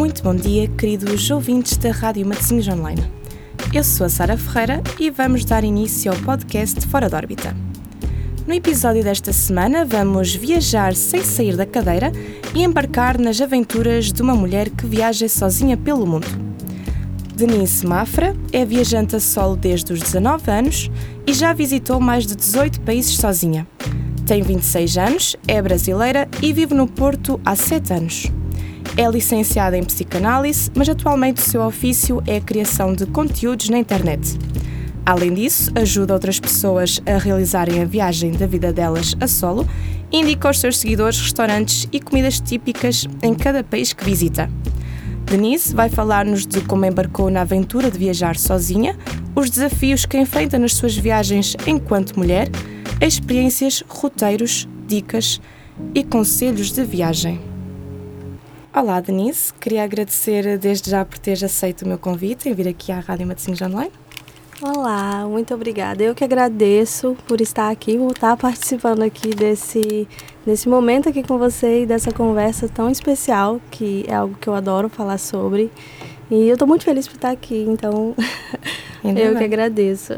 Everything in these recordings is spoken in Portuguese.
Muito bom dia, queridos ouvintes da Rádio Matosinhos Online. Eu sou a Sara Ferreira e vamos dar início ao podcast Fora da órbita. No episódio desta semana, vamos viajar sem sair da cadeira e embarcar nas aventuras de uma mulher que viaja sozinha pelo mundo. Denise Mafra é viajante a solo desde os 19 anos e já visitou mais de 18 países sozinha. Tem 26 anos, é brasileira e vive no Porto há 7 anos. É licenciada em psicanálise, mas atualmente o seu ofício é a criação de conteúdos na internet. Além disso, ajuda outras pessoas a realizarem a viagem da vida delas a solo e indica aos seus seguidores restaurantes e comidas típicas em cada país que visita. Denise vai falar-nos de como embarcou na aventura de viajar sozinha, os desafios que enfrenta nas suas viagens enquanto mulher, experiências, roteiros, dicas e conselhos de viagem. Olá, Denise. Queria agradecer desde já por teres aceito o meu convite em vir aqui à Rádio Matosinhos Online. Olá, muito obrigada. Eu que agradeço por estar aqui, por estar participando aqui desse, desse momento aqui com você e dessa conversa tão especial, que é algo que eu adoro falar sobre. E eu estou muito feliz por estar aqui, então eu que agradeço.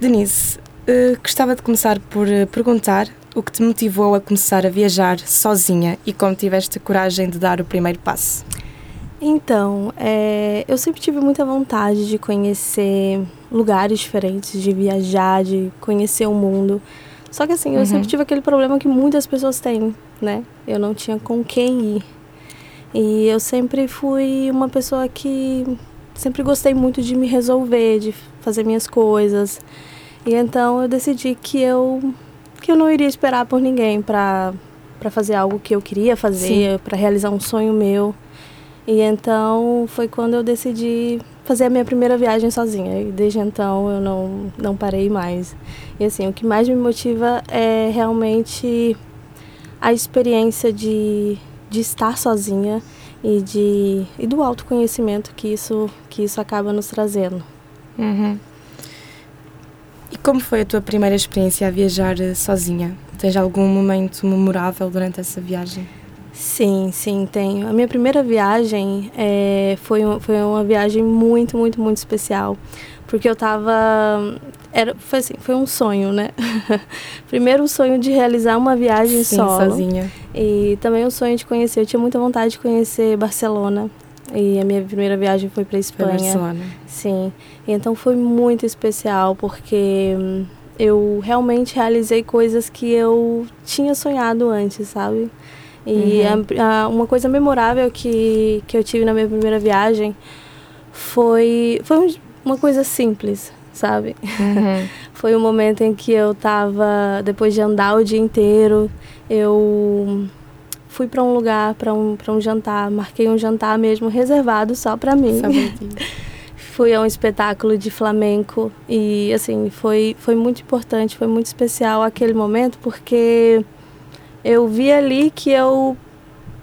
Denise, uh, gostava de começar por uh, perguntar o que te motivou a começar a viajar sozinha e como tiveste a coragem de dar o primeiro passo? Então, é, eu sempre tive muita vontade de conhecer lugares diferentes, de viajar, de conhecer o mundo. Só que assim, eu uhum. sempre tive aquele problema que muitas pessoas têm, né? Eu não tinha com quem ir. E eu sempre fui uma pessoa que sempre gostei muito de me resolver, de fazer minhas coisas. E então eu decidi que eu que eu não iria esperar por ninguém para para fazer algo que eu queria fazer, para realizar um sonho meu. E então foi quando eu decidi fazer a minha primeira viagem sozinha. E desde então eu não, não parei mais. E assim, o que mais me motiva é realmente a experiência de, de estar sozinha e, de, e do autoconhecimento que isso, que isso acaba nos trazendo. Uhum. E como foi a tua primeira experiência a viajar eh, sozinha? Tens algum momento memorável durante essa viagem? Sim, sim, tenho. A minha primeira viagem é, foi, foi uma viagem muito, muito, muito especial. Porque eu tava. Era, foi assim, foi um sonho, né? Primeiro o sonho de realizar uma viagem sim, solo. sozinha. E também o sonho de conhecer. Eu tinha muita vontade de conhecer Barcelona. E a minha primeira viagem foi para Espanha. Barcelona. Sim. E então foi muito especial porque hum, eu realmente realizei coisas que eu tinha sonhado antes, sabe? E uhum. a, a, uma coisa memorável que, que eu tive na minha primeira viagem foi, foi um, uma coisa simples, sabe? Uhum. foi um momento em que eu tava, depois de andar o dia inteiro, eu fui para um lugar, para um, um jantar, marquei um jantar mesmo reservado só para mim. fui a um espetáculo de flamenco e assim foi foi muito importante, foi muito especial aquele momento porque eu vi ali que eu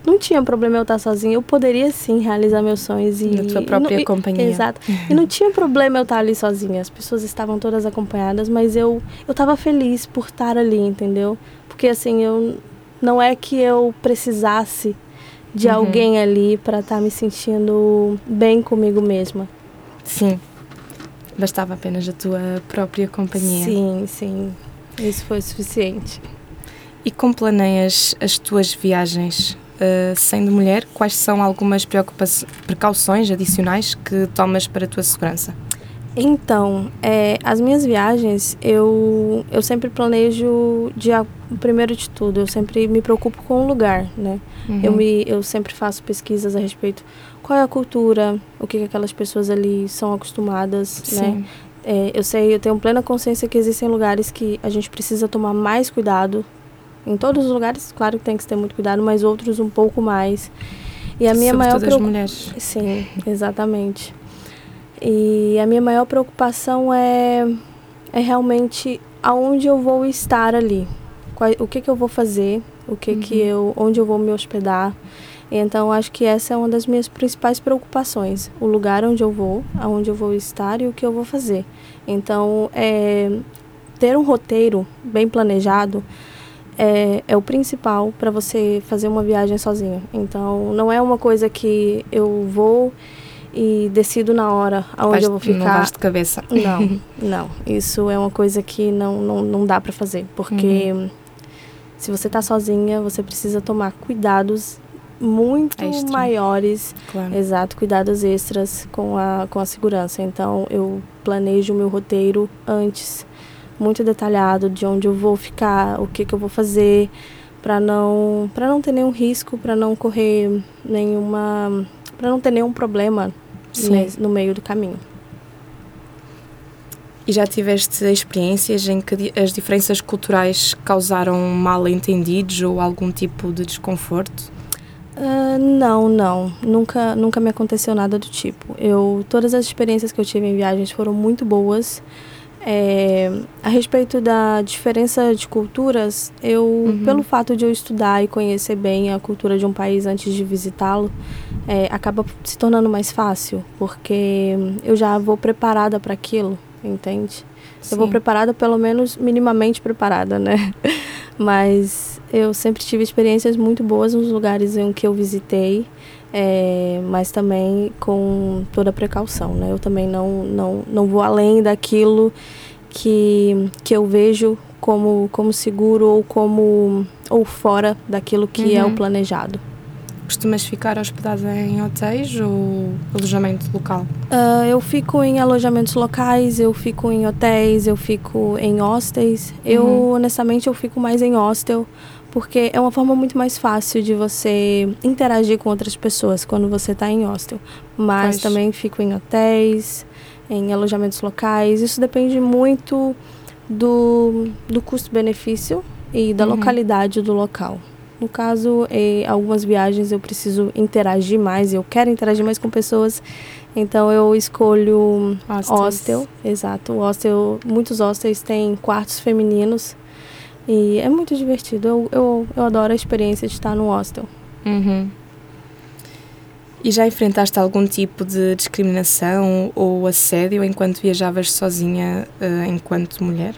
não tinha problema eu estar sozinha, eu poderia sim realizar meus sonhos e na tua própria e, companhia. Exato. e não tinha problema eu estar ali sozinha. As pessoas estavam todas acompanhadas, mas eu eu estava feliz por estar ali, entendeu? Porque assim, eu não é que eu precisasse de uhum. alguém ali para estar tá me sentindo bem comigo mesma. Sim. Bastava apenas a tua própria companhia. Sim, sim. Isso foi suficiente. E como planeias as tuas viagens? Uh, sendo mulher, quais são algumas precauções adicionais que tomas para a tua segurança? Então, é, as minhas viagens, eu, eu sempre planejo de primeiro de tudo, eu sempre me preocupo com o lugar, né? Uhum. Eu, me, eu sempre faço pesquisas a respeito qual é a cultura, o que, que aquelas pessoas ali são acostumadas, né? Sim. né? É, eu sei, eu tenho plena consciência que existem lugares que a gente precisa tomar mais cuidado. Em todos os lugares, claro que tem que ter muito cuidado, mas outros um pouco mais. E a minha Sobretudo maior preocupação. mulheres. Sim, exatamente. E a minha maior preocupação é, é realmente aonde eu vou estar ali. O que, que eu vou fazer, o que, uhum. que eu, onde eu vou me hospedar. Então, acho que essa é uma das minhas principais preocupações. O lugar onde eu vou, aonde eu vou estar e o que eu vou fazer. Então, é, ter um roteiro bem planejado é, é o principal para você fazer uma viagem sozinho. Então, não é uma coisa que eu vou e decido na hora aonde eu vou ficar. Não cabeça. Não, não. Isso é uma coisa que não, não, não dá para fazer, porque uhum. Se você está sozinha, você precisa tomar cuidados muito Extra. maiores, claro. exato, cuidados extras com a, com a segurança. Então, eu planejo o meu roteiro antes, muito detalhado, de onde eu vou ficar, o que, que eu vou fazer, para não, não ter nenhum risco, para não correr nenhuma. para não ter nenhum problema né, no meio do caminho. E já tiveste experiências em que as diferenças culturais causaram mal entendidos ou algum tipo de desconforto? Uh, não, não. Nunca, nunca me aconteceu nada do tipo. Eu, todas as experiências que eu tive em viagens foram muito boas. É, a respeito da diferença de culturas, eu, uhum. pelo fato de eu estudar e conhecer bem a cultura de um país antes de visitá-lo, é, acaba se tornando mais fácil, porque eu já vou preparada para aquilo, entende? Sim. Eu vou preparada, pelo menos minimamente preparada, né? Mas eu sempre tive experiências muito boas nos lugares em que eu visitei, é, mas também com toda a precaução, né? Eu também não, não, não vou além daquilo que, que eu vejo como, como seguro ou como ou fora daquilo que uhum. é o uhum. planejado. Costumas ficar hospedada em hotéis ou alojamento local? Uh, eu fico em alojamentos locais, eu fico em hotéis, eu fico em hostels. Uhum. Eu, honestamente, eu fico mais em hostel, porque é uma forma muito mais fácil de você interagir com outras pessoas quando você está em hostel. Mas também fico em hotéis, em alojamentos locais. Isso depende muito do, do custo-benefício e da uhum. localidade do local. No caso, em algumas viagens eu preciso interagir mais, eu quero interagir mais com pessoas, então eu escolho Hostels. hostel. Exato, hostel, muitos hostels têm quartos femininos e é muito divertido. Eu, eu, eu adoro a experiência de estar no hostel. Uhum. E já enfrentaste algum tipo de discriminação ou assédio enquanto viajavas sozinha, uh, enquanto mulher?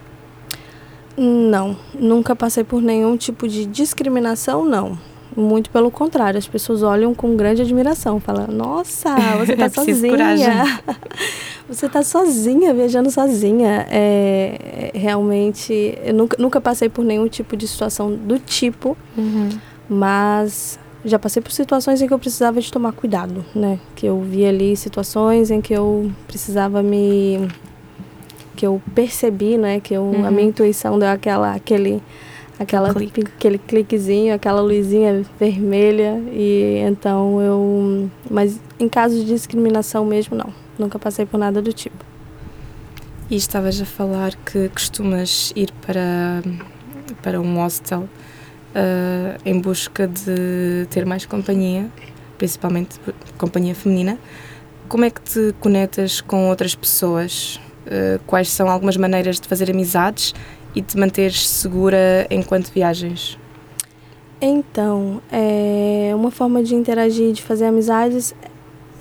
Não, nunca passei por nenhum tipo de discriminação, não. Muito pelo contrário, as pessoas olham com grande admiração, falam: Nossa, você está sozinha. você está sozinha, viajando sozinha. É, realmente, eu nunca, nunca passei por nenhum tipo de situação do tipo, uhum. mas já passei por situações em que eu precisava de tomar cuidado, né? Que eu vi ali situações em que eu precisava me que eu percebi, né, que eu, uhum. a minha intuição deu aquela aquele aquela Clique. aquele cliquezinho, aquela luzinha vermelha e então eu mas em caso de discriminação mesmo não, nunca passei por nada do tipo. E estavas a falar que costumas ir para para um hostel uh, em busca de ter mais companhia, principalmente companhia feminina. Como é que te conectas com outras pessoas? Uh, quais são algumas maneiras de fazer amizades e te manteres segura enquanto viagens? Então, é uma forma de interagir, de fazer amizades,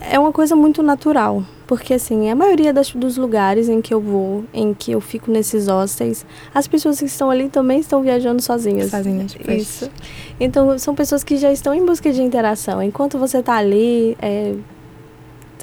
é uma coisa muito natural. Porque, assim, a maioria das, dos lugares em que eu vou, em que eu fico nesses hostels, as pessoas que estão ali também estão viajando sozinhas. Sozinhas, pois. Isso. Então, são pessoas que já estão em busca de interação. Enquanto você está ali, é,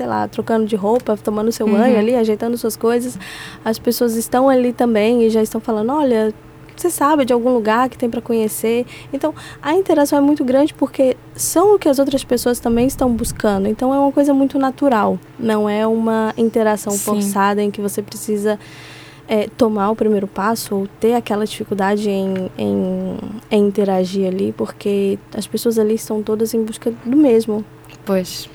sei lá, trocando de roupa, tomando seu uhum. banho ali, ajeitando suas coisas, as pessoas estão ali também e já estão falando, olha, você sabe de algum lugar que tem para conhecer. Então, a interação é muito grande porque são o que as outras pessoas também estão buscando. Então, é uma coisa muito natural. Não é uma interação Sim. forçada em que você precisa é, tomar o primeiro passo ou ter aquela dificuldade em, em, em interagir ali, porque as pessoas ali estão todas em busca do mesmo. Pois.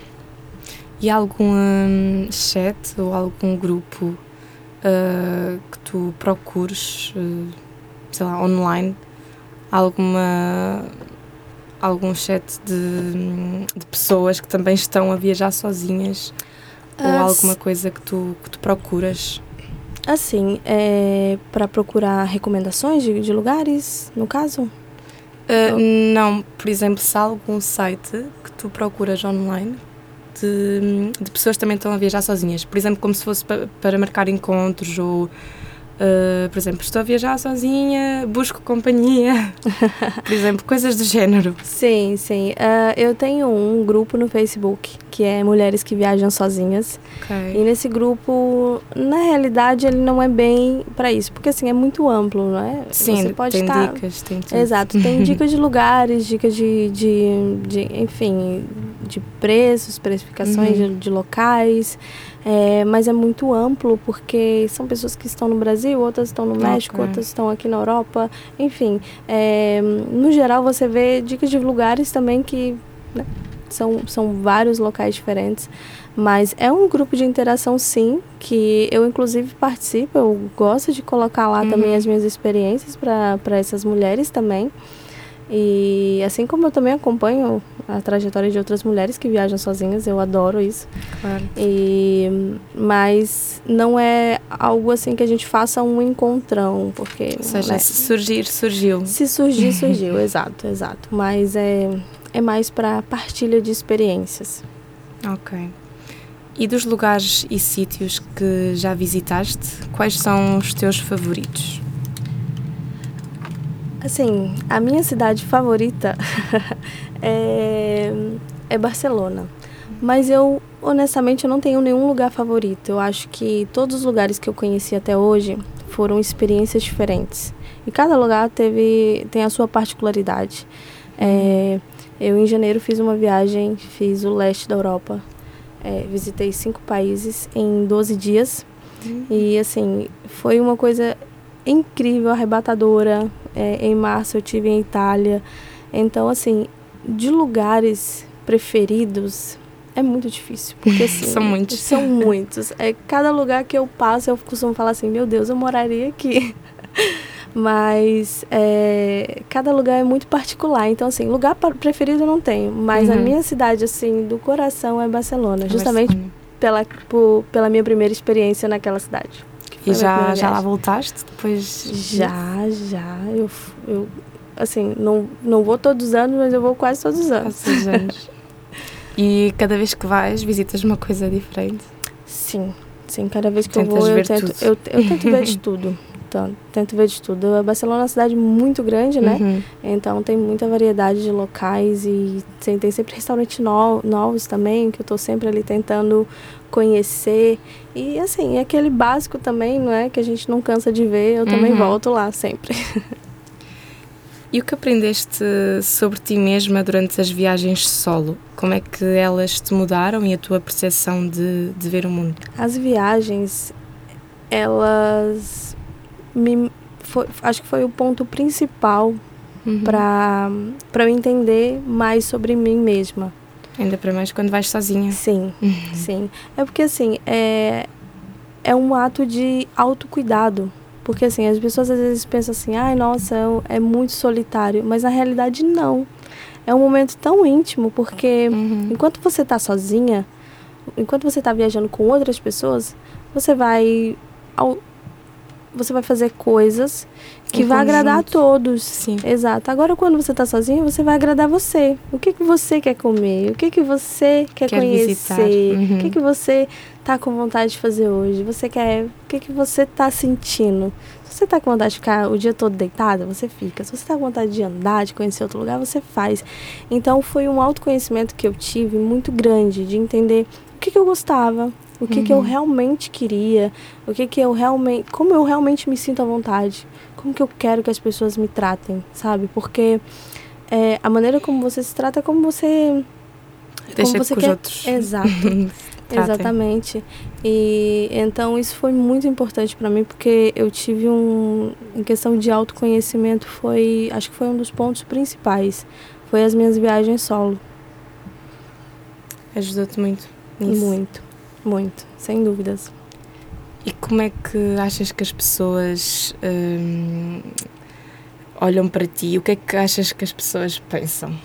E algum um, chat ou algum grupo uh, que tu procures, uh, sei lá, online, alguma algum chat de, de pessoas que também estão a viajar sozinhas ou ah, alguma coisa que tu, que tu procuras? Assim, é para procurar recomendações de, de lugares, no caso? Uh, não, por exemplo, se há algum site que tu procuras online de, de pessoas que também estão a viajar sozinhas. Por exemplo, como se fosse para, para marcar encontros ou Uh, por exemplo, estou a viajar sozinha, busco companhia, por exemplo, coisas do género. Sim, sim. Uh, eu tenho um grupo no Facebook que é Mulheres que Viajam Sozinhas. Okay. E nesse grupo, na realidade, ele não é bem para isso, porque assim é muito amplo, não é? Sim, Você pode tem estar... dicas, tem tudo. Exato, tem dicas de lugares, dicas de, de, de enfim, de preços, precificações uhum. de, de locais. É, mas é muito amplo porque são pessoas que estão no Brasil, outras estão no México, okay. outras estão aqui na Europa, enfim. É, no geral, você vê dicas de lugares também que né, são, são vários locais diferentes. Mas é um grupo de interação, sim, que eu inclusive participo. Eu gosto de colocar lá uhum. também as minhas experiências para essas mulheres também. E assim como eu também acompanho a trajetória de outras mulheres que viajam sozinhas, eu adoro isso. Claro. E, mas não é algo assim que a gente faça um encontrão, porque... Ou seja, né? se surgir, surgiu. Se surgir, surgiu, exato, exato. Mas é, é mais para partilha de experiências. Ok. E dos lugares e sítios que já visitaste, quais são os teus favoritos? Assim, a minha cidade favorita é, é Barcelona. Mas eu, honestamente, eu não tenho nenhum lugar favorito. Eu acho que todos os lugares que eu conheci até hoje foram experiências diferentes. E cada lugar teve tem a sua particularidade. É, eu, em janeiro, fiz uma viagem, fiz o leste da Europa. É, visitei cinco países em 12 dias. Uhum. E, assim, foi uma coisa incrível, arrebatadora. É, em março eu tive em Itália. Então, assim, de lugares preferidos é muito difícil, porque assim, são muitos. São muitos. É cada lugar que eu passo, eu costumo falar assim, meu Deus, eu moraria aqui. Mas é, cada lugar é muito particular. Então, assim, lugar preferido eu não tenho. Mas uhum. a minha cidade, assim, do coração é Barcelona. É justamente Barcelona. Pela, por, pela minha primeira experiência naquela cidade. E já, já lá voltaste depois? Já, já. Eu, eu assim, não, não vou todos os anos, mas eu vou quase todos os anos. Quase todos os anos. e cada vez que vais, visitas uma coisa diferente? Sim, sim. Cada vez que Tentas eu vou, eu tento, eu, eu, tento ver de tudo. Então, tento ver de tudo. A Barcelona é uma cidade muito grande, né? Uhum. Então tem muita variedade de locais e tem, tem sempre restaurantes no, novos também, que eu estou sempre ali tentando conhecer. E assim, é aquele básico também, não é? Que a gente não cansa de ver, eu também uhum. volto lá sempre. E o que aprendeste sobre ti mesma durante as viagens solo? Como é que elas te mudaram e a tua percepção de, de ver o mundo? As viagens, elas me. Foi, acho que foi o ponto principal uhum. para eu entender mais sobre mim mesma. Ainda para mais quando vais sozinha. Sim, uhum. sim. É porque assim, é, é um ato de autocuidado. Porque assim, as pessoas às vezes pensam assim, ai, nossa, é, é muito solitário. Mas na realidade não. É um momento tão íntimo, porque uhum. enquanto você está sozinha, enquanto você está viajando com outras pessoas, você vai ao, você vai fazer coisas que vai agradar a todos. Sim. Exato. Agora, quando você está sozinho, você vai agradar você. O que, que você quer comer? O que, que você quer, quer conhecer? Uhum. O que, que você tá com vontade de fazer hoje? Você quer. O que, que você está sentindo? Se você está com vontade de ficar o dia todo deitada, você fica. Se você está com vontade de andar, de conhecer outro lugar, você faz. Então, foi um autoconhecimento que eu tive muito grande de entender o que, que eu gostava, o que, uhum. que eu uhum. realmente queria, o que, que eu realmente. Como eu realmente me sinto à vontade. Como que eu quero que as pessoas me tratem, sabe? Porque é, a maneira como você se trata é como você. Deixa como você que quer. outros. Exato. Exatamente. E então isso foi muito importante para mim porque eu tive um em questão de autoconhecimento foi, acho que foi um dos pontos principais. Foi as minhas viagens solo. Ajudou-te muito. Nisso. Muito. Muito, sem dúvidas. E como é que achas que as pessoas hum, olham para ti? O que é que achas que as pessoas pensam?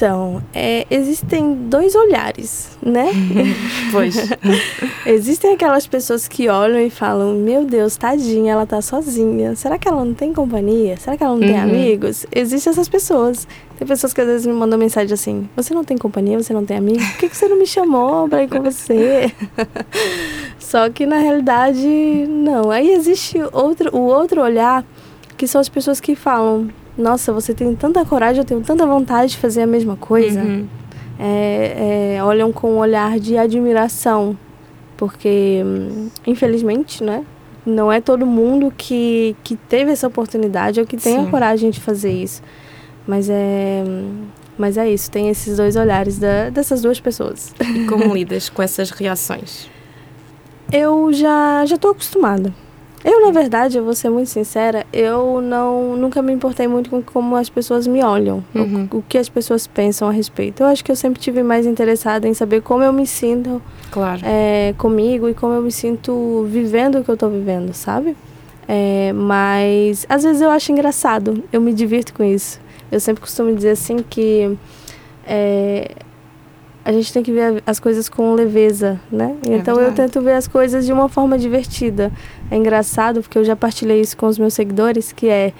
Então, é, existem dois olhares, né? pois. existem aquelas pessoas que olham e falam: Meu Deus, tadinha, ela tá sozinha. Será que ela não tem companhia? Será que ela não uhum. tem amigos? Existem essas pessoas. Tem pessoas que às vezes me mandam mensagem assim: Você não tem companhia? Você não tem amigos? Por que, que você não me chamou pra ir com você? Só que na realidade, não. Aí existe outro, o outro olhar, que são as pessoas que falam: Nossa, você tem tanta coragem, eu tenho tanta vontade de fazer a mesma coisa. Uhum. É, é, olham com um olhar de admiração, porque, infelizmente, né? Não é todo mundo que, que teve essa oportunidade ou que tem Sim. a coragem de fazer isso. Mas é, mas é isso, tem esses dois olhares da, dessas duas pessoas. E como lidas com essas reações? Eu já já estou acostumada. Eu, na verdade, eu vou ser muito sincera, eu não nunca me importei muito com como as pessoas me olham, uhum. o, o, que as pessoas pensam a respeito. Eu acho que eu sempre tive mais interessada em saber como eu me sinto claro. é, comigo e como eu me sinto vivendo o que eu estou vivendo, sabe? É, mas às vezes eu acho engraçado, eu me divirto com isso. Eu sempre costumo dizer assim que é, a gente tem que ver as coisas com leveza, né? É então verdade. eu tento ver as coisas de uma forma divertida. É engraçado, porque eu já partilhei isso com os meus seguidores, que é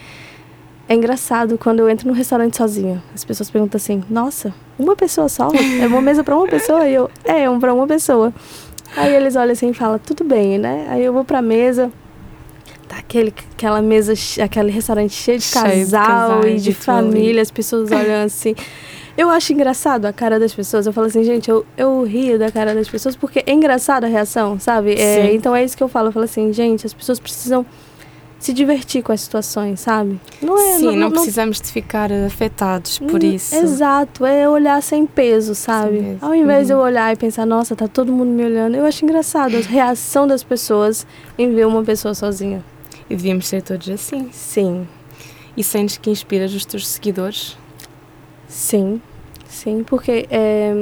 é engraçado quando eu entro no restaurante sozinha. As pessoas perguntam assim: "Nossa, uma pessoa só? É uma mesa para uma pessoa?" E eu: "É, um para uma pessoa." Aí eles olham assim e falam: "Tudo bem, né?" Aí eu vou para a mesa, tá aquele, aquela mesa, aquele restaurante cheio de casal, cheio de casal e de, de família, as pessoas olham assim. Eu acho engraçado a cara das pessoas. Eu falo assim, gente, eu, eu rio da cara das pessoas porque é engraçada a reação, sabe? É, então é isso que eu falo. Eu falo assim, gente, as pessoas precisam se divertir com as situações, sabe? Não é, Sim, não, não, não precisamos de ficar afetados por hum, isso. Exato, é olhar sem peso, sabe? Sem peso. Ao invés uhum. de eu olhar e pensar, nossa, tá todo mundo me olhando, eu acho engraçado a reação das pessoas em ver uma pessoa sozinha. E devíamos ser todos assim. Sim. E sentes que inspiras os teus seguidores? Sim, sim, porque é,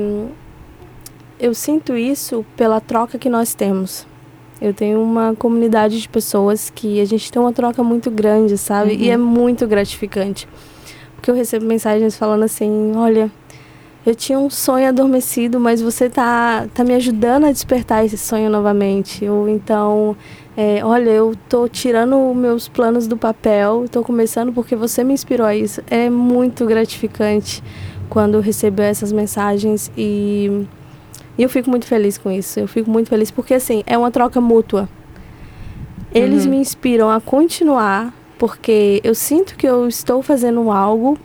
eu sinto isso pela troca que nós temos. Eu tenho uma comunidade de pessoas que a gente tem uma troca muito grande, sabe? Uhum. E é muito gratificante. Porque eu recebo mensagens falando assim: olha, eu tinha um sonho adormecido, mas você tá, tá me ajudando a despertar esse sonho novamente. Ou então, é, olha, eu tô tirando meus planos do papel, tô começando porque você me inspirou a isso. É muito gratificante quando recebo essas mensagens e, e eu fico muito feliz com isso. Eu fico muito feliz porque, assim, é uma troca mútua. Eles uhum. me inspiram a continuar porque eu sinto que eu estou fazendo algo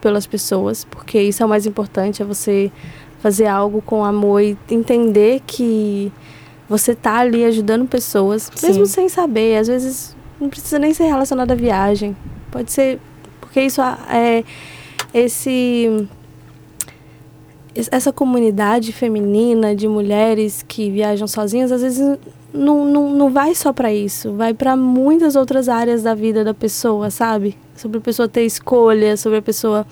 pelas pessoas, porque isso é o mais importante, é você fazer algo com amor e entender que você tá ali ajudando pessoas, Sim. mesmo sem saber. Às vezes não precisa nem ser relacionado à viagem. Pode ser. Porque isso é. Esse. Essa comunidade feminina de mulheres que viajam sozinhas, às vezes não, não, não vai só para isso, vai para muitas outras áreas da vida da pessoa, sabe? Sobre a pessoa ter escolha, sobre a pessoa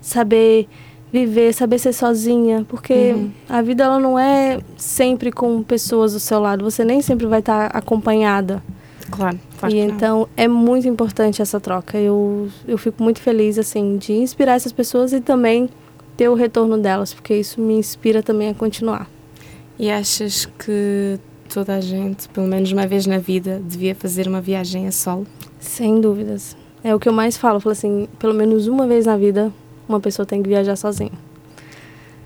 saber viver, saber ser sozinha, porque uhum. a vida ela não é sempre com pessoas do seu lado, você nem sempre vai estar acompanhada. Claro. claro e então é muito importante essa troca. Eu, eu fico muito feliz assim de inspirar essas pessoas e também ter o retorno delas, porque isso me inspira também a continuar. E achas que toda a gente, pelo menos uma vez na vida, devia fazer uma viagem a solo? Sem dúvidas. É o que eu mais falo, eu falo assim, pelo menos uma vez na vida uma pessoa tem que viajar sozinha.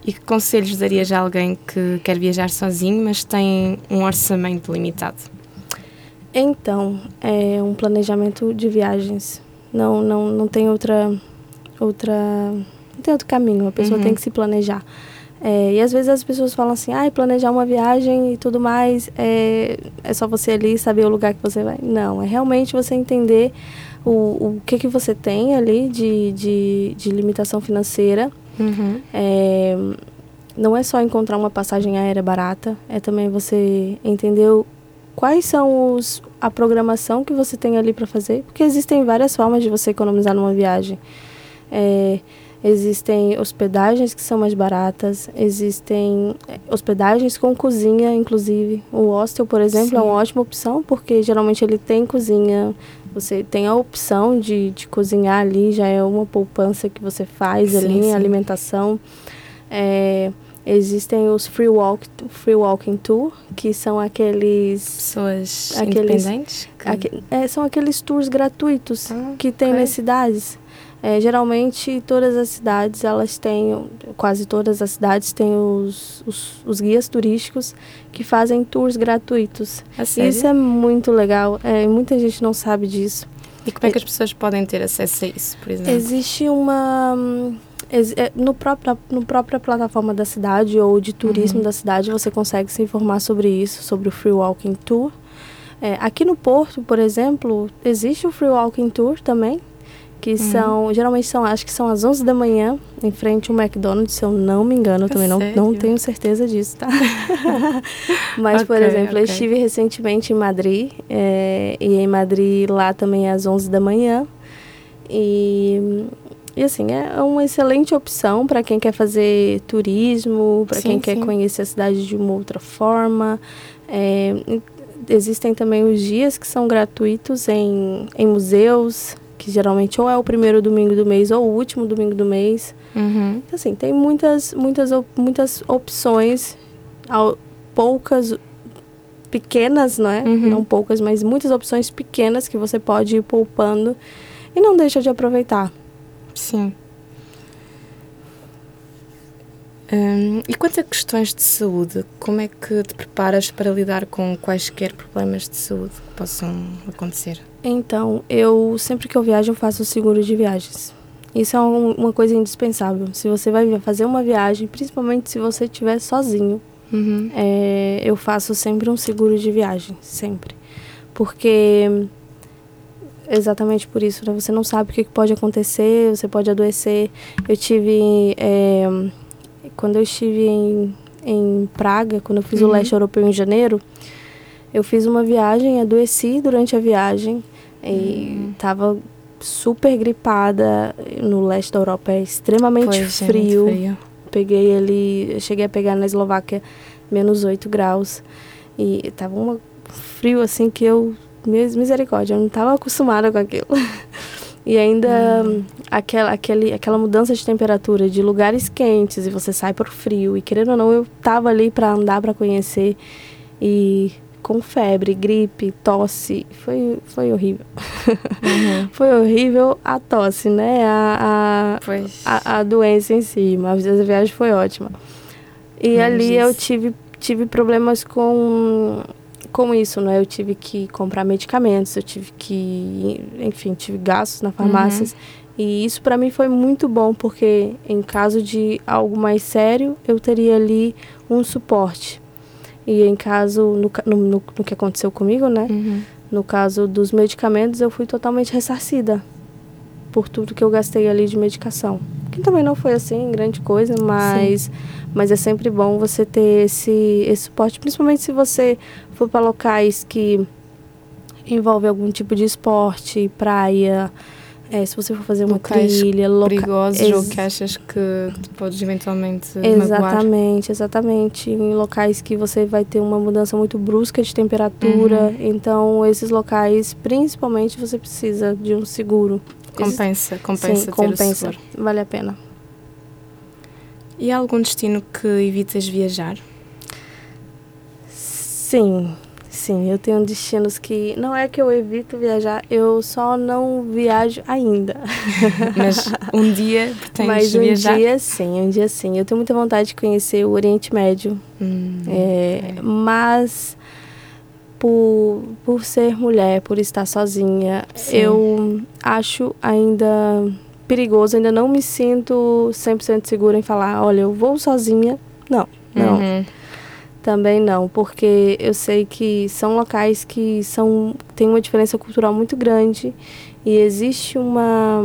E que conselhos darias a alguém que quer viajar sozinho, mas tem um orçamento limitado? Então, é um planejamento de viagens. Não, não, não tem outra, outra, não tem outro caminho. A pessoa uhum. tem que se planejar. É, e às vezes as pessoas falam assim, ah, planejar uma viagem e tudo mais, é, é só você ali saber o lugar que você vai. Não, é realmente você entender o, o que, que você tem ali de, de, de limitação financeira. Uhum. É, não é só encontrar uma passagem aérea barata, é também você entender quais são os, a programação que você tem ali para fazer, porque existem várias formas de você economizar numa viagem. É, Existem hospedagens que são mais baratas, existem eh, hospedagens com cozinha, inclusive. O hostel, por exemplo, Sim. é uma ótima opção, porque geralmente ele tem cozinha. Você tem a opção de, de cozinhar ali, já é uma poupança que você faz sim, ali em alimentação. É, existem os free, walk, free walking tour, que são aqueles... Pessoas aqueles, independentes? É, são aqueles tours gratuitos ah, que tem okay. nas cidades. É, geralmente todas as cidades elas têm, quase todas as cidades têm os, os, os guias turísticos que fazem tours gratuitos. A Isso é muito legal. É, muita gente não sabe disso. E como é que as pessoas podem ter acesso a isso, por exemplo? Existe uma hum, é, no próprio, no própria plataforma da cidade ou de turismo uhum. da cidade você consegue se informar sobre isso, sobre o Free Walking Tour. É, aqui no Porto, por exemplo, existe o Free Walking Tour também, que uhum. são, geralmente são, acho que são às 11 da manhã, em frente ao McDonald's, se eu não me engano, também não, não tenho certeza disso, tá? Mas, okay, por exemplo, okay. eu estive recentemente em Madrid, é, e em Madrid lá também é às 11 da manhã, e e assim, é uma excelente opção para quem quer fazer turismo, para quem sim. quer conhecer a cidade de uma outra forma. É, existem também os dias que são gratuitos em, em museus, que geralmente ou é o primeiro domingo do mês ou o último domingo do mês. Uhum. Então, assim, tem muitas, muitas, muitas opções, poucas pequenas, não é? Uhum. Não poucas, mas muitas opções pequenas que você pode ir poupando e não deixa de aproveitar. Sim. Hum, e quanto a questões de saúde, como é que te preparas para lidar com quaisquer problemas de saúde que possam acontecer? Então, eu sempre que eu viajo, eu faço seguro de viagens. Isso é um, uma coisa indispensável. Se você vai fazer uma viagem, principalmente se você estiver sozinho, uhum. é, eu faço sempre um seguro de viagem, sempre. Porque exatamente por isso, né? Você não sabe o que pode acontecer, você pode adoecer. Eu tive. É, quando eu estive em, em Praga, quando eu fiz uhum. o leste europeu em janeiro, eu fiz uma viagem, adoeci durante a viagem e uhum. super gripada. No leste da Europa é extremamente frio. frio. Peguei ali, cheguei a pegar na Eslováquia menos 8 graus. E tava um frio assim que eu misericórdia, eu não estava acostumada com aquilo. E ainda hum. aquela, aquele, aquela mudança de temperatura de lugares quentes e você sai para o frio. E querendo ou não, eu tava ali para andar, para conhecer. E com febre, gripe, tosse. Foi, foi horrível. Uhum. foi horrível a tosse, né? A, a, a, a, doença em si. Mas a viagem foi ótima. E ali eu tive, tive problemas com com isso, né? Eu tive que comprar medicamentos, eu tive que, enfim, tive gastos na farmácia. Uhum. E isso para mim foi muito bom, porque em caso de algo mais sério, eu teria ali um suporte. E em caso, no, no, no, que aconteceu comigo, né? Uhum. No caso dos medicamentos, eu fui totalmente ressarcida por tudo que eu gastei ali de medicação. Que também não foi assim grande coisa, mas Sim. mas é sempre bom você ter esse esse suporte, principalmente se você for para locais que envolve algum tipo de esporte, praia, é, se você for fazer uma locais trilha, loca... perigosos ou que achas que podes eventualmente Exatamente, magoar. exatamente. Em locais que você vai ter uma mudança muito brusca de temperatura. Uhum. Então, esses locais, principalmente, você precisa de um seguro. Compensa, compensa Sim, compensa. Vale a pena. E há algum destino que evitas viajar? Sim, sim. Eu tenho destinos que. Não é que eu evito viajar, eu só não viajo ainda. Mas um dia pretendes Mas um viajar? dia sim, um dia sim. Eu tenho muita vontade de conhecer o Oriente Médio. Hum, é, é. Mas por, por ser mulher, por estar sozinha, Sim. eu acho ainda perigoso, ainda não me sinto 100% segura em falar, olha, eu vou sozinha. Não, não. Uhum. Também não, porque eu sei que são locais que são tem uma diferença cultural muito grande e existe uma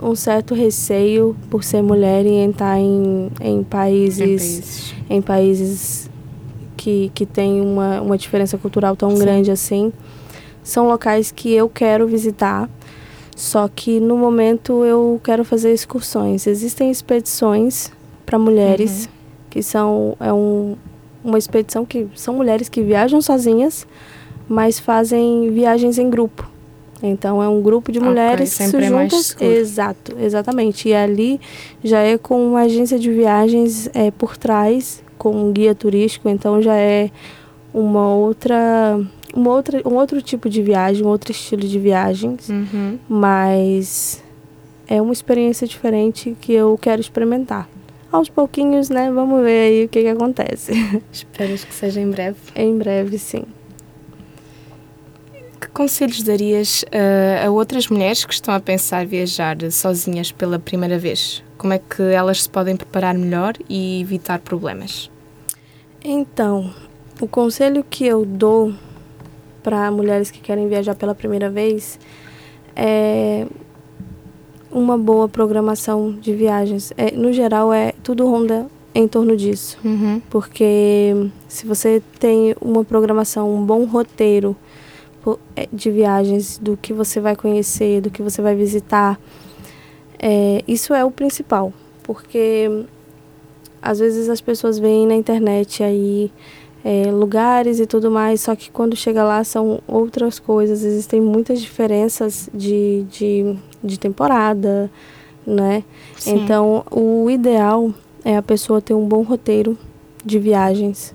um certo receio por ser mulher e entrar em, em países em países, em países que, que tem uma, uma diferença cultural tão Sim. grande assim. São locais que eu quero visitar, só que no momento eu quero fazer excursões. Existem expedições para mulheres, uhum. que são é um, uma expedição que são mulheres que viajam sozinhas, mas fazem viagens em grupo. Então é um grupo de mulheres okay, que se juntam. É Exato, exatamente. E ali já é com uma agência de viagens é, por trás com um guia turístico, então já é uma outra, uma outra um outro tipo de viagem, um outro estilo de viagens, uhum. mas é uma experiência diferente que eu quero experimentar. Aos pouquinhos, né? Vamos ver aí o que, que acontece. Esperas que seja em breve? Em breve, sim. Que conselhos darias uh, a outras mulheres que estão a pensar viajar sozinhas pela primeira vez? Como é que elas se podem preparar melhor e evitar problemas? Então, o conselho que eu dou para mulheres que querem viajar pela primeira vez é uma boa programação de viagens. É, no geral, é tudo ronda em torno disso. Uhum. Porque se você tem uma programação, um bom roteiro é, de viagens, do que você vai conhecer, do que você vai visitar, é, isso é o principal. Porque às vezes as pessoas veem na internet aí é, lugares e tudo mais, só que quando chega lá são outras coisas, existem muitas diferenças de, de, de temporada, né? Sim. Então, o ideal é a pessoa ter um bom roteiro de viagens,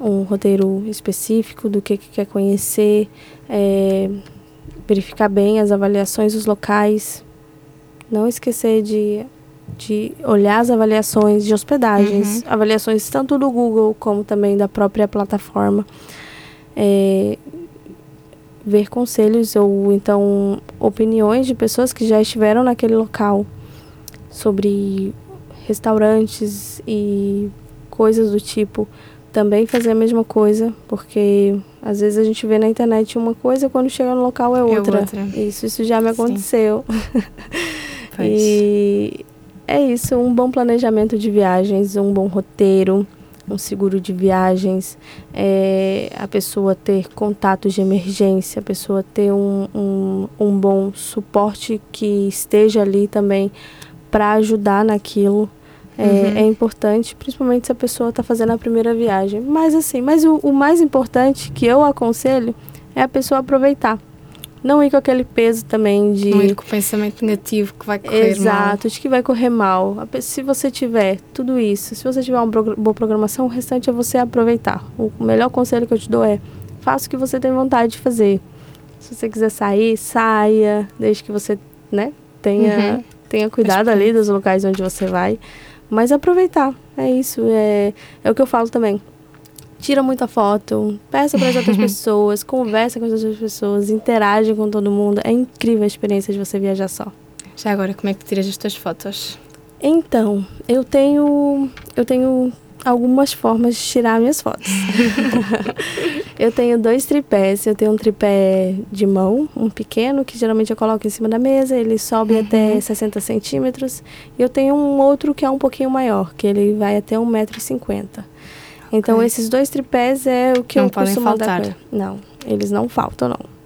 um roteiro específico do que, que quer conhecer, é, verificar bem as avaliações dos locais, não esquecer de de olhar as avaliações de hospedagens, uhum. avaliações tanto do Google como também da própria plataforma. É, ver conselhos ou então opiniões de pessoas que já estiveram naquele local sobre restaurantes e coisas do tipo. Também fazer a mesma coisa, porque às vezes a gente vê na internet uma coisa e quando chega no local é outra. É outra. Isso, isso já me aconteceu. e é isso, um bom planejamento de viagens, um bom roteiro, um seguro de viagens, é, a pessoa ter contatos de emergência, a pessoa ter um, um, um bom suporte que esteja ali também para ajudar naquilo. É, uhum. é, importante, principalmente se a pessoa está fazendo a primeira viagem. Mas assim, mas o, o mais importante que eu aconselho é a pessoa aproveitar não ir com aquele peso também de. Não ir com o pensamento negativo que vai correr Exato, mal. Exato, de que vai correr mal. Se você tiver tudo isso, se você tiver uma boa programação, o restante é você aproveitar. O melhor conselho que eu te dou é: faça o que você tem vontade de fazer. Se você quiser sair, saia, desde que você né, tenha, uhum. tenha cuidado ali dos locais onde você vai. Mas aproveitar, é isso. É, é o que eu falo também tira muita foto, peça para as outras pessoas, conversa com as outras pessoas, interage com todo mundo. É incrível a experiência de você viajar só. Já agora, como é que tiras as tuas fotos? Então, eu tenho eu tenho algumas formas de tirar minhas fotos. eu tenho dois tripés. Eu tenho um tripé de mão, um pequeno, que geralmente eu coloco em cima da mesa. Ele sobe uhum. até 60 centímetros. E eu tenho um outro que é um pouquinho maior, que ele vai até 1,50m. Então, okay. esses dois tripés é o que não eu costumo faltar. Dar não, eles não faltam, não.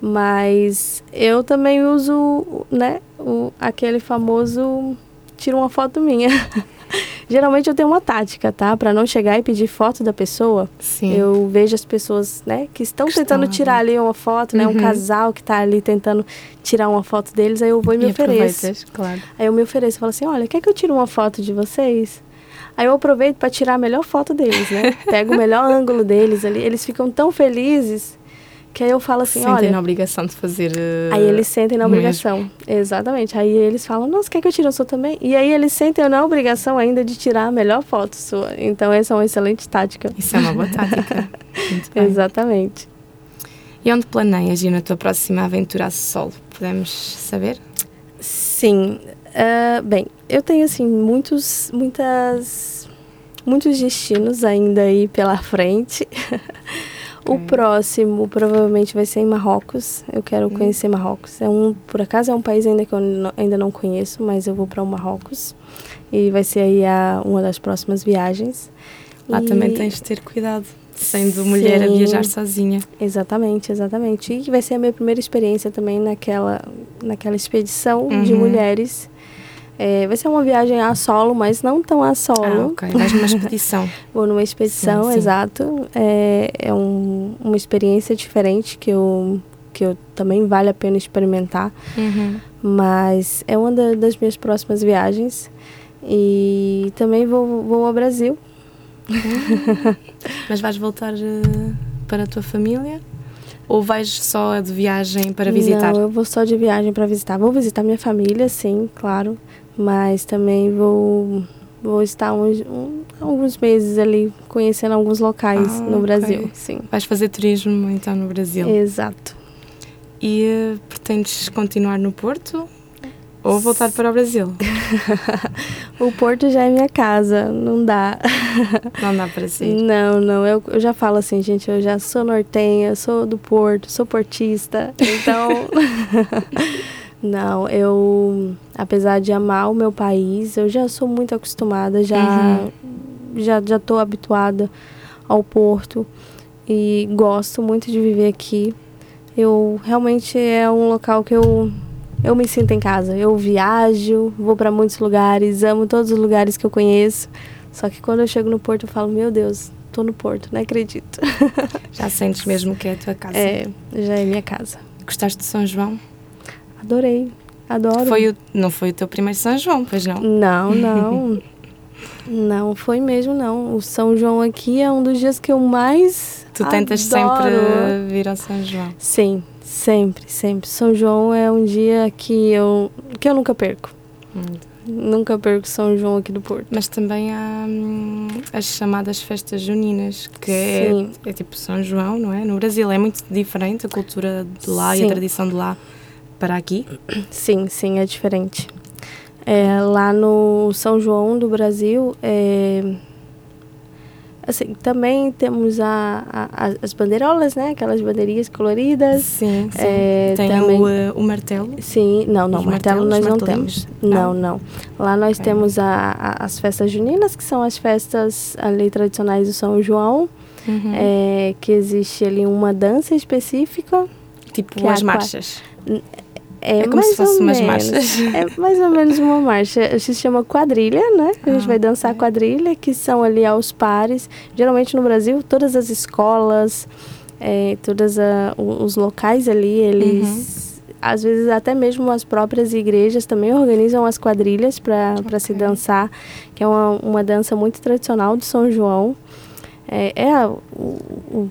Mas eu também uso, né, o, aquele famoso tira uma foto minha. Geralmente eu tenho uma tática, tá? Para não chegar e pedir foto da pessoa. Sim. Eu vejo as pessoas, né, que estão que tentando estão, tirar ali uma foto, né? Uhum. Um casal que tá ali tentando tirar uma foto deles, aí eu vou e me e ofereço. Claro. Aí eu me ofereço e falo assim: olha, quer que eu tire uma foto de vocês? Aí eu aproveito para tirar a melhor foto deles, né? Pego o melhor ângulo deles ali. Eles ficam tão felizes que aí eu falo assim, sentem olha... Sentem na obrigação de fazer... Uh, aí eles sentem na obrigação, mesmo. exatamente. Aí eles falam, nossa, quer que eu tire a sua também? E aí eles sentem na obrigação ainda de tirar a melhor foto sua. Então essa é uma excelente tática. Isso é uma boa tática. exatamente. E onde planeias ir na tua próxima aventura a solo? Podemos saber? Sim. Uh, bem, eu tenho assim muitos, muitas, muitos destinos ainda aí pela frente. o próximo provavelmente vai ser em Marrocos. Eu quero hum. conhecer Marrocos. É um, por acaso é um país ainda que eu não, ainda não conheço, mas eu vou para o Marrocos e vai ser aí a, uma das próximas viagens. Lá e... também tens de ter cuidado sendo mulher Sim, a viajar sozinha. Exatamente, exatamente. E vai ser a minha primeira experiência também naquela, naquela expedição uhum. de mulheres. É, vai ser uma viagem a solo, mas não tão a solo. Ah, ok. Mas numa expedição. Vou numa expedição, sim, sim. exato. É, é um, uma experiência diferente que eu, que eu também vale a pena experimentar. Uhum. Mas é uma da, das minhas próximas viagens. E também vou, vou ao Brasil mas vais voltar uh, para a tua família? ou vais só de viagem para visitar? Não, eu vou só de viagem para visitar. Vou visitar minha família, sim, claro, mas também vou vou estar uns, um, alguns meses ali conhecendo alguns locais ah, no Brasil, okay. sim. Vais fazer turismo então no Brasil? Exato. E uh, pretendes continuar no Porto? Ou voltar para o Brasil. o Porto já é minha casa, não dá. Não dá para ser. Não, não. Eu, eu já falo assim, gente, eu já sou nortenha, sou do Porto, sou portista. Então. não, eu. Apesar de amar o meu país, eu já sou muito acostumada, já. Uhum. Já, já tô habituada ao Porto. E gosto muito de viver aqui. Eu realmente é um local que eu eu me sinto em casa. Eu viajo, vou para muitos lugares, amo todos os lugares que eu conheço. Só que quando eu chego no Porto, eu falo: Meu Deus, tô no Porto, não acredito. Já sentes mesmo que é a tua casa? É, já é minha casa. Gostaste de São João? Adorei, adoro. Foi o, não foi o teu primeiro São João, pois não? Não, não. não foi mesmo, não. O São João aqui é um dos dias que eu mais. Tu tentas adoro. sempre vir ao São João? Sim, Sempre, sempre. São João é um dia que eu, que eu nunca perco. Hum. Nunca perco São João aqui do Porto. Mas também há hum, as chamadas festas juninas, que é, é, tipo São João, não é? No Brasil é muito diferente a cultura de lá sim. e a tradição de lá para aqui. Sim, sim, é diferente. É, lá no São João do Brasil, é, Assim, também temos a, a, as bandeirolas, né? Aquelas bandeirinhas coloridas. Sim, sim. É, Tem também, o, eh, o martelo? Sim, não, não, Os martelo nós não temos. Não, não. Lá nós é. temos a, a, as festas juninas, que são as festas ali tradicionais do São João. Uhum. É, que existe ali uma dança específica. Tipo as marchas. É, é como se fosse umas marchas. É mais ou menos uma marcha. Se chama quadrilha, né? A gente ah, vai dançar quadrilha, que são ali aos pares. Geralmente no Brasil, todas as escolas, é, todos os locais ali, eles. Uhum. Às vezes até mesmo as próprias igrejas também organizam as quadrilhas para okay. se dançar, que é uma, uma dança muito tradicional de São João. É, é o, o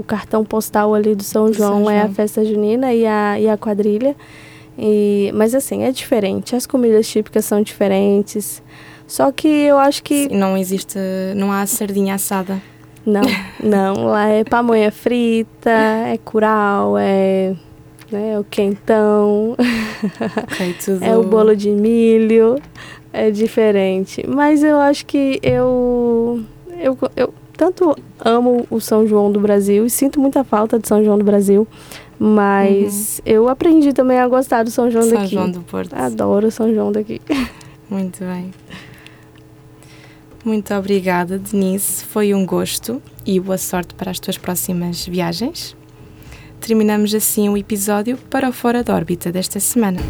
o cartão postal ali do São João, São João. é a festa junina e a, e a quadrilha. E, mas assim, é diferente. As comidas típicas são diferentes. Só que eu acho que. Sim, não existe. Não há sardinha assada. Não, não. Lá é pamonha frita, é curau, é né, o quentão, okay, é o bolo de milho. É diferente. Mas eu acho que eu, eu, eu tanto amo o São João do Brasil e sinto muita falta de São João do Brasil, mas uhum. eu aprendi também a gostar do São João São daqui. São João do Porto. Adoro São João daqui. Muito bem. Muito obrigada, Denise. Foi um gosto e boa sorte para as tuas próximas viagens. Terminamos assim o episódio para o Fora da órbita desta semana.